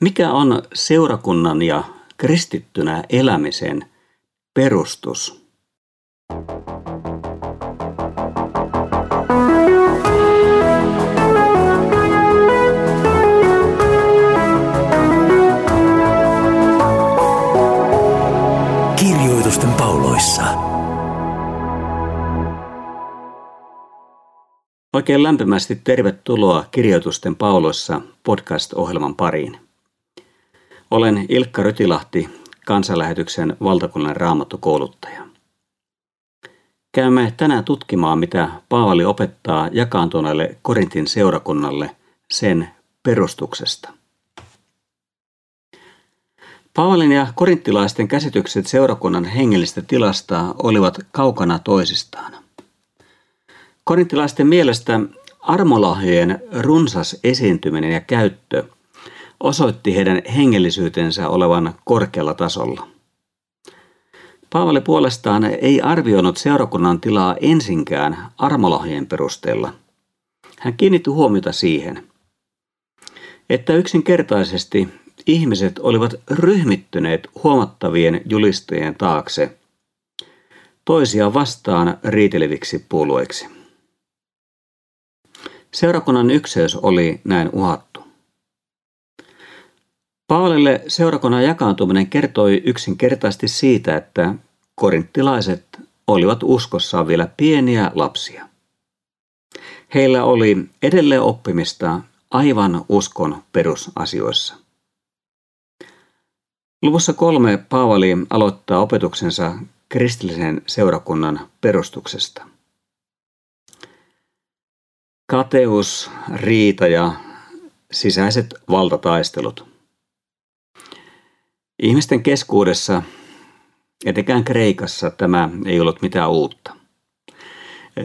Mikä on seurakunnan ja kristittynä elämisen perustus? Kirjoitusten pauloissa. Oikein lämpimästi tervetuloa Kirjoitusten pauloissa podcast-ohjelman pariin. Olen Ilkka Rytilahti, kansanlähetyksen valtakunnan raamattukouluttaja. Käymme tänään tutkimaan, mitä Paavali opettaa jakaantuneelle Korintin seurakunnalle sen perustuksesta. Paavalin ja korinttilaisten käsitykset seurakunnan hengellistä tilasta olivat kaukana toisistaan. Korinttilaisten mielestä armolahjojen runsas esiintyminen ja käyttö – osoitti heidän hengellisyytensä olevan korkealla tasolla. Paavali puolestaan ei arvioinut seurakunnan tilaa ensinkään armolohjen perusteella. Hän kiinnitti huomiota siihen, että yksinkertaisesti ihmiset olivat ryhmittyneet huomattavien julistajien taakse toisia vastaan riiteleviksi puolueiksi. Seurakunnan ykseys oli näin uhattu. Paavalille seurakunnan jakaantuminen kertoi yksinkertaisesti siitä, että korinttilaiset olivat uskossaan vielä pieniä lapsia. Heillä oli edelleen oppimista aivan uskon perusasioissa. Luvussa kolme Paavali aloittaa opetuksensa kristillisen seurakunnan perustuksesta. Kateus, riita ja sisäiset valtataistelut – Ihmisten keskuudessa, etenkään Kreikassa, tämä ei ollut mitään uutta.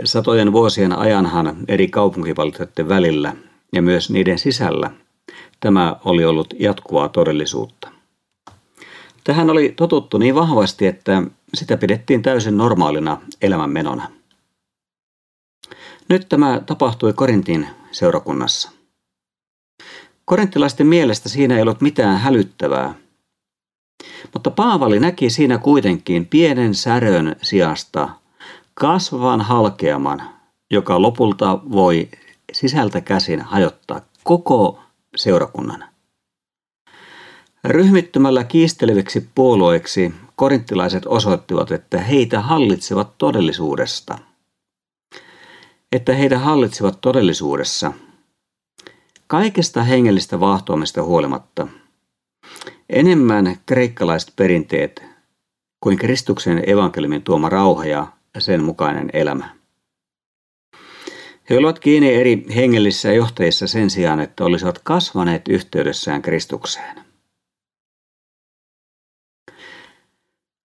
Satojen vuosien ajanhan eri kaupunkivaltioiden välillä ja myös niiden sisällä tämä oli ollut jatkuvaa todellisuutta. Tähän oli totuttu niin vahvasti, että sitä pidettiin täysin normaalina elämänmenona. Nyt tämä tapahtui Korintin seurakunnassa. Korinttilaisten mielestä siinä ei ollut mitään hälyttävää, mutta Paavali näki siinä kuitenkin pienen särön sijasta kasvavan halkeaman, joka lopulta voi sisältä käsin hajottaa koko seurakunnan. Ryhmittymällä kiisteleviksi puolueiksi korinttilaiset osoittivat, että heitä hallitsevat todellisuudesta. Että heitä hallitsevat todellisuudessa. Kaikesta hengellistä vahtoamista huolimatta – enemmän kreikkalaiset perinteet kuin Kristuksen evankeliumin tuoma rauha ja sen mukainen elämä. He olivat kiinni eri hengellisissä johtajissa sen sijaan, että olisivat kasvaneet yhteydessään Kristukseen.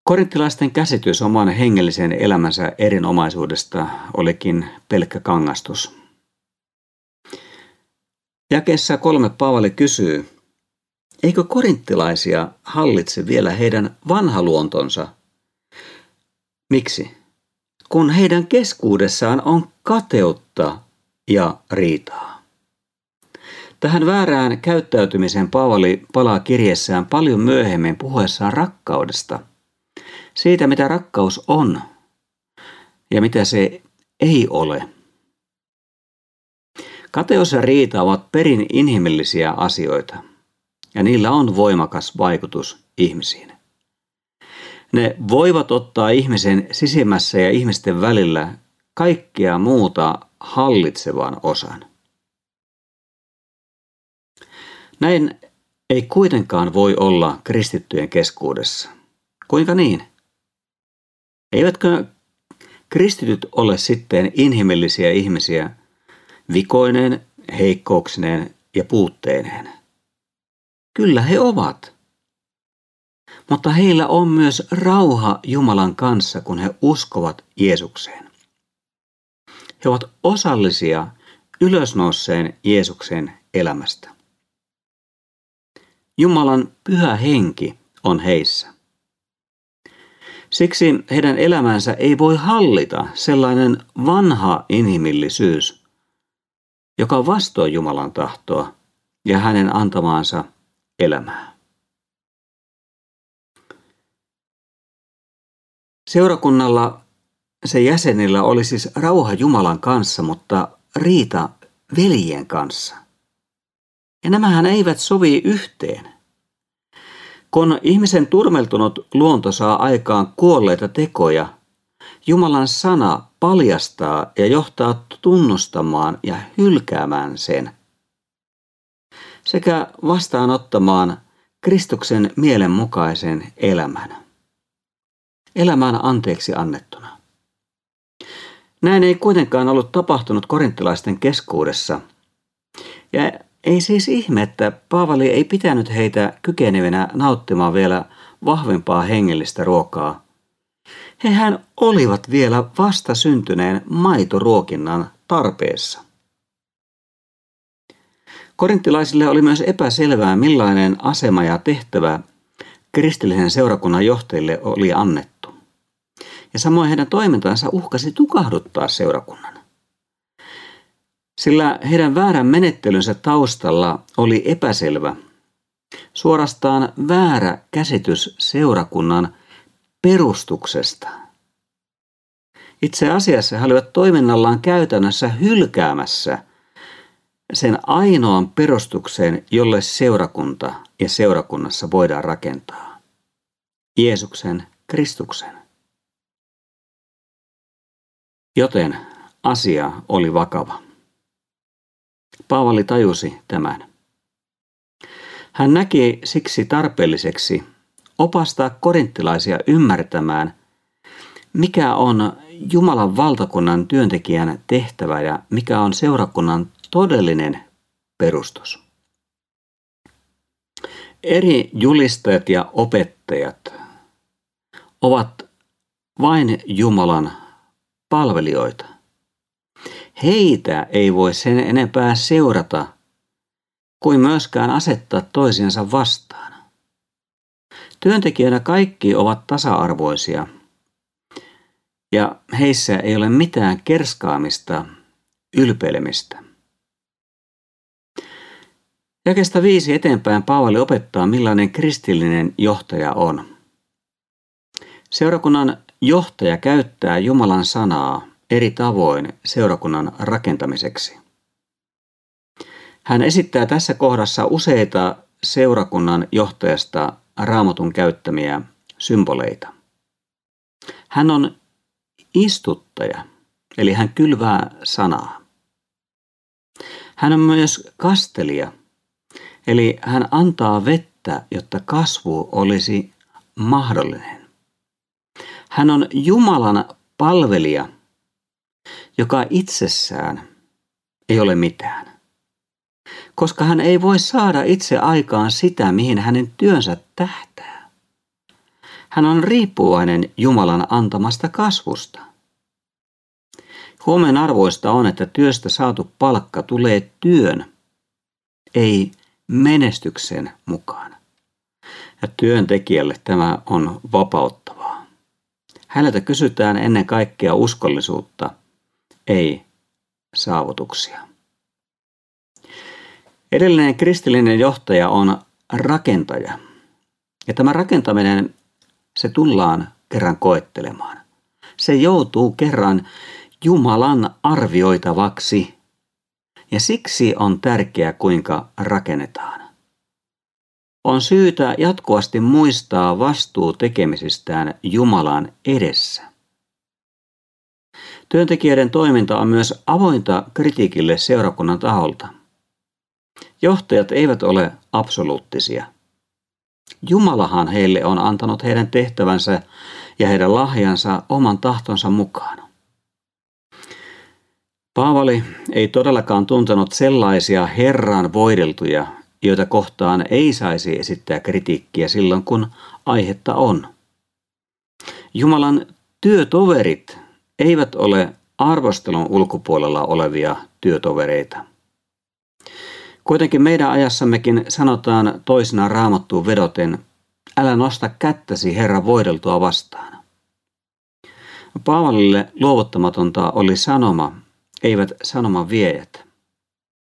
Korinttilaisten käsitys oman hengellisen elämänsä erinomaisuudesta olikin pelkkä kangastus. Jakeessa kolme Paavali kysyy, Eikö korinttilaisia hallitse vielä heidän vanha luontonsa? Miksi? Kun heidän keskuudessaan on kateutta ja riitaa. Tähän väärään käyttäytymiseen Paavali palaa kirjeessään paljon myöhemmin puhuessaan rakkaudesta. Siitä, mitä rakkaus on ja mitä se ei ole. Kateus ja riita ovat perin inhimillisiä asioita – ja niillä on voimakas vaikutus ihmisiin. Ne voivat ottaa ihmisen sisimmässä ja ihmisten välillä kaikkea muuta hallitsevan osan. Näin ei kuitenkaan voi olla kristittyjen keskuudessa. Kuinka niin? Eivätkö kristityt ole sitten inhimillisiä ihmisiä vikoineen, heikkouksineen ja puutteineen? Kyllä he ovat. Mutta heillä on myös rauha Jumalan kanssa, kun he uskovat Jeesukseen. He ovat osallisia ylösnouseen Jeesuksen elämästä. Jumalan pyhä henki on heissä. Siksi heidän elämänsä ei voi hallita sellainen vanha inhimillisyys, joka on vastoin Jumalan tahtoa ja hänen antamaansa elämää. Seurakunnalla se jäsenillä oli siis rauha Jumalan kanssa, mutta riita veljen kanssa. Ja nämähän eivät sovi yhteen. Kun ihmisen turmeltunut luonto saa aikaan kuolleita tekoja, Jumalan sana paljastaa ja johtaa tunnustamaan ja hylkäämään sen sekä vastaanottamaan Kristuksen mielenmukaisen elämän. Elämään anteeksi annettuna. Näin ei kuitenkaan ollut tapahtunut korinttilaisten keskuudessa. Ja ei siis ihme, että Paavali ei pitänyt heitä kykenevinä nauttimaan vielä vahvempaa hengellistä ruokaa. Hehän olivat vielä vasta syntyneen maitoruokinnan tarpeessa. Korinttilaisille oli myös epäselvää, millainen asema ja tehtävä kristillisen seurakunnan johtajille oli annettu. Ja samoin heidän toimintansa uhkasi tukahduttaa seurakunnan. Sillä heidän väärän menettelynsä taustalla oli epäselvä, suorastaan väärä käsitys seurakunnan perustuksesta. Itse asiassa he olivat toiminnallaan käytännössä hylkäämässä sen ainoan perustuksen, jolle seurakunta ja seurakunnassa voidaan rakentaa. Jeesuksen Kristuksen. Joten asia oli vakava. Paavali tajusi tämän. Hän näki siksi tarpeelliseksi opastaa korinttilaisia ymmärtämään, mikä on Jumalan valtakunnan työntekijän tehtävä ja mikä on seurakunnan todellinen perustus. Eri julistajat ja opettajat ovat vain Jumalan palvelijoita. Heitä ei voi sen enempää seurata kuin myöskään asettaa toisiansa vastaan. Työntekijöinä kaikki ovat tasa-arvoisia ja heissä ei ole mitään kerskaamista, ylpeilemistä. Jakeesta viisi eteenpäin Paavali opettaa, millainen kristillinen johtaja on. Seurakunnan johtaja käyttää Jumalan sanaa eri tavoin seurakunnan rakentamiseksi. Hän esittää tässä kohdassa useita seurakunnan johtajasta raamatun käyttämiä symboleita. Hän on istuttaja, eli hän kylvää sanaa. Hän on myös kastelija, eli hän antaa vettä, jotta kasvu olisi mahdollinen. Hän on Jumalan palvelija, joka itsessään ei ole mitään koska hän ei voi saada itse aikaan sitä, mihin hänen työnsä tähtää. Hän on riippuvainen Jumalan antamasta kasvusta. Huomen arvoista on, että työstä saatu palkka tulee työn, ei menestyksen mukaan. Ja työntekijälle tämä on vapauttavaa. Häneltä kysytään ennen kaikkea uskollisuutta, ei saavutuksia. Edellinen kristillinen johtaja on rakentaja. Ja tämä rakentaminen, se tullaan kerran koettelemaan. Se joutuu kerran Jumalan arvioitavaksi. Ja siksi on tärkeää, kuinka rakennetaan. On syytä jatkuvasti muistaa vastuu tekemisistään Jumalan edessä. Työntekijöiden toiminta on myös avointa kritiikille seurakunnan taholta. Johtajat eivät ole absoluuttisia. Jumalahan heille on antanut heidän tehtävänsä ja heidän lahjansa oman tahtonsa mukaan. Paavali ei todellakaan tuntenut sellaisia Herran voideltuja, joita kohtaan ei saisi esittää kritiikkiä silloin, kun aihetta on. Jumalan työtoverit eivät ole arvostelun ulkopuolella olevia työtovereita. Kuitenkin meidän ajassammekin sanotaan toisena raamattuun vedoten, älä nosta kättäsi Herran voideltua vastaan. Paavalille luovuttamatonta oli sanoma, eivät sanoman viejät.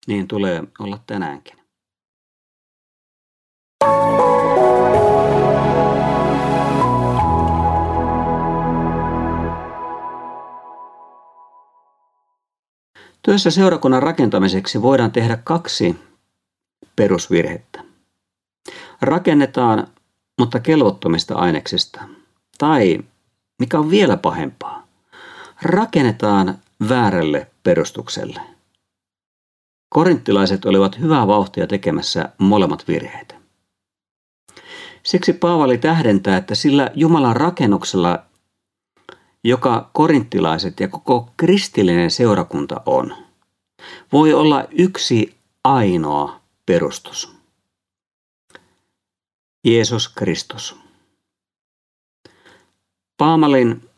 Niin tulee olla tänäänkin. Työssä seurakunnan rakentamiseksi voidaan tehdä kaksi perusvirhettä. Rakennetaan, mutta kelvottomista aineksista. Tai, mikä on vielä pahempaa, rakennetaan, väärälle perustukselle. Korinttilaiset olivat hyvää vauhtia tekemässä molemmat virheet. Siksi Paavali tähdentää, että sillä Jumalan rakennuksella, joka korinttilaiset ja koko kristillinen seurakunta on, voi olla yksi ainoa perustus. Jeesus Kristus. Paamalin,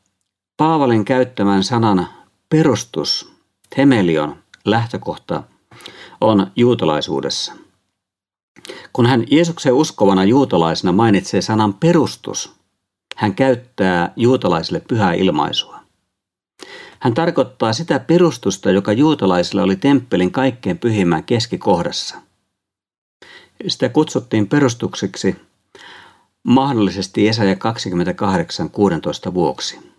Paavalin käyttämän sanan perustus, temelion, lähtökohta on juutalaisuudessa. Kun hän Jeesuksen uskovana juutalaisena mainitsee sanan perustus, hän käyttää juutalaisille pyhää ilmaisua. Hän tarkoittaa sitä perustusta, joka juutalaisilla oli temppelin kaikkein pyhimmän keskikohdassa. Sitä kutsuttiin perustukseksi mahdollisesti Jesaja 28, 16 vuoksi.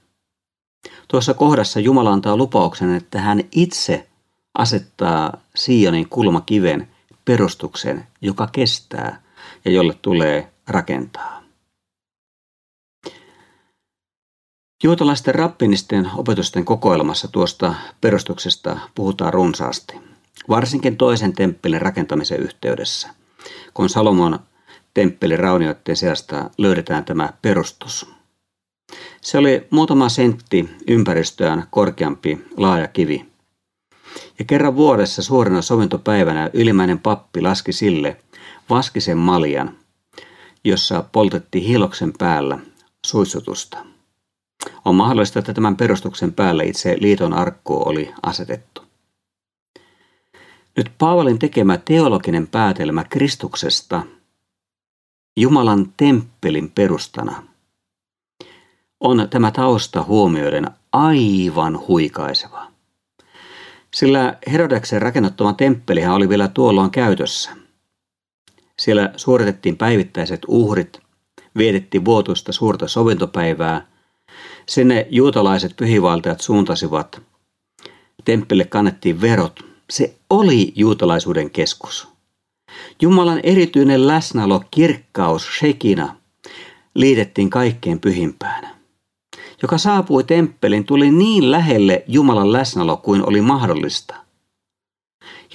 Tuossa kohdassa Jumala antaa lupauksen, että hän itse asettaa Sionin kulmakiven perustuksen, joka kestää ja jolle tulee rakentaa. Juutalaisten rappinisten opetusten kokoelmassa tuosta perustuksesta puhutaan runsaasti, varsinkin toisen temppelin rakentamisen yhteydessä, kun Salomon temppelin raunioiden seasta löydetään tämä perustus. Se oli muutama sentti ympäristöään korkeampi laaja kivi. Ja kerran vuodessa suorana sovintopäivänä ylimmäinen pappi laski sille vaskisen maljan, jossa poltettiin hiloksen päällä suitsutusta. On mahdollista, että tämän perustuksen päälle itse liiton arkku oli asetettu. Nyt Paavalin tekemä teologinen päätelmä Kristuksesta, Jumalan temppelin perustana, on tämä tausta huomioiden aivan huikaiseva. Sillä Herodeksen rakennettava temppelihän oli vielä tuolloin käytössä. Siellä suoritettiin päivittäiset uhrit, vietettiin vuotuista suurta sovintopäivää. Sinne juutalaiset pyhivaltajat suuntasivat. Temppelille kannettiin verot. Se oli juutalaisuuden keskus. Jumalan erityinen läsnäolo, kirkkaus, shekina, liitettiin kaikkein pyhimpään joka saapui temppelin, tuli niin lähelle Jumalan läsnäolo kuin oli mahdollista.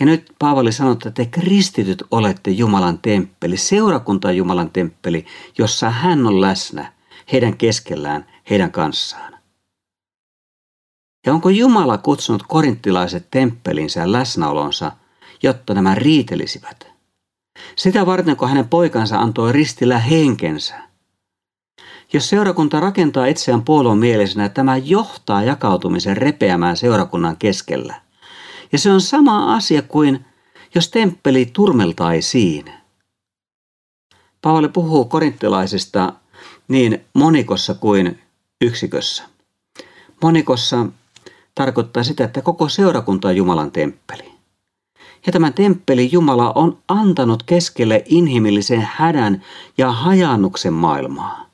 Ja nyt Paavali sanoo, että te kristityt olette Jumalan temppeli, seurakunta Jumalan temppeli, jossa hän on läsnä heidän keskellään, heidän kanssaan. Ja onko Jumala kutsunut korinttilaiset temppelinsä läsnäolonsa, jotta nämä riitelisivät? Sitä varten, kun hänen poikansa antoi ristillä henkensä. Jos seurakunta rakentaa itseään puolueen mielisenä, tämä johtaa jakautumisen repeämään seurakunnan keskellä. Ja se on sama asia kuin jos temppeli turmeltaisiin. Paavali puhuu korinttilaisista niin monikossa kuin yksikössä. Monikossa tarkoittaa sitä, että koko seurakunta on Jumalan temppeli. Ja tämän temppeli Jumala on antanut keskelle inhimillisen hädän ja hajannuksen maailmaa.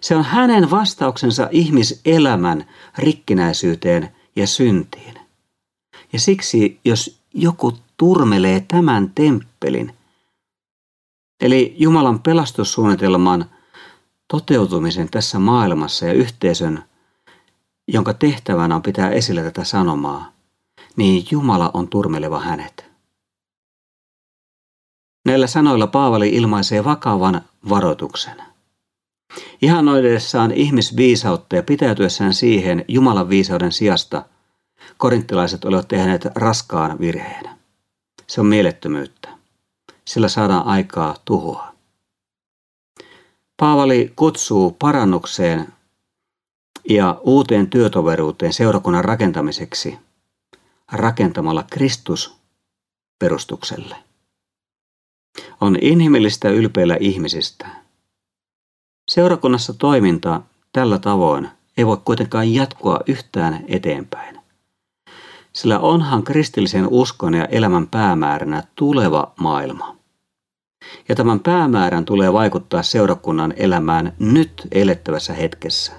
Se on hänen vastauksensa ihmiselämän rikkinäisyyteen ja syntiin. Ja siksi, jos joku turmelee tämän temppelin, eli Jumalan pelastussuunnitelman toteutumisen tässä maailmassa ja yhteisön, jonka tehtävänä on pitää esillä tätä sanomaa, niin Jumala on turmeleva hänet. Näillä sanoilla Paavali ilmaisee vakavan varoituksen. Ihanoidessaan ihmisviisautta ja pitäytyessään siihen Jumalan viisauden sijasta korinttilaiset olivat tehneet raskaan virheen. Se on mielettömyyttä. Sillä saadaan aikaa tuhoa. Paavali kutsuu parannukseen ja uuteen työtoveruuteen seurakunnan rakentamiseksi rakentamalla Kristus perustukselle. On inhimillistä ylpeillä ihmisistä – Seurakunnassa toiminta tällä tavoin ei voi kuitenkaan jatkua yhtään eteenpäin. Sillä onhan kristillisen uskon ja elämän päämääränä tuleva maailma. Ja tämän päämäärän tulee vaikuttaa seurakunnan elämään nyt elettävässä hetkessä,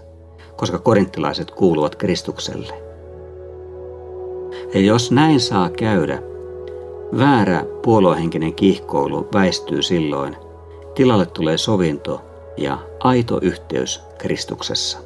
koska korinttilaiset kuuluvat Kristukselle. Ja jos näin saa käydä, väärä puoluehenkinen kihkoilu väistyy silloin, tilalle tulee sovinto ja aito yhteys Kristuksessa.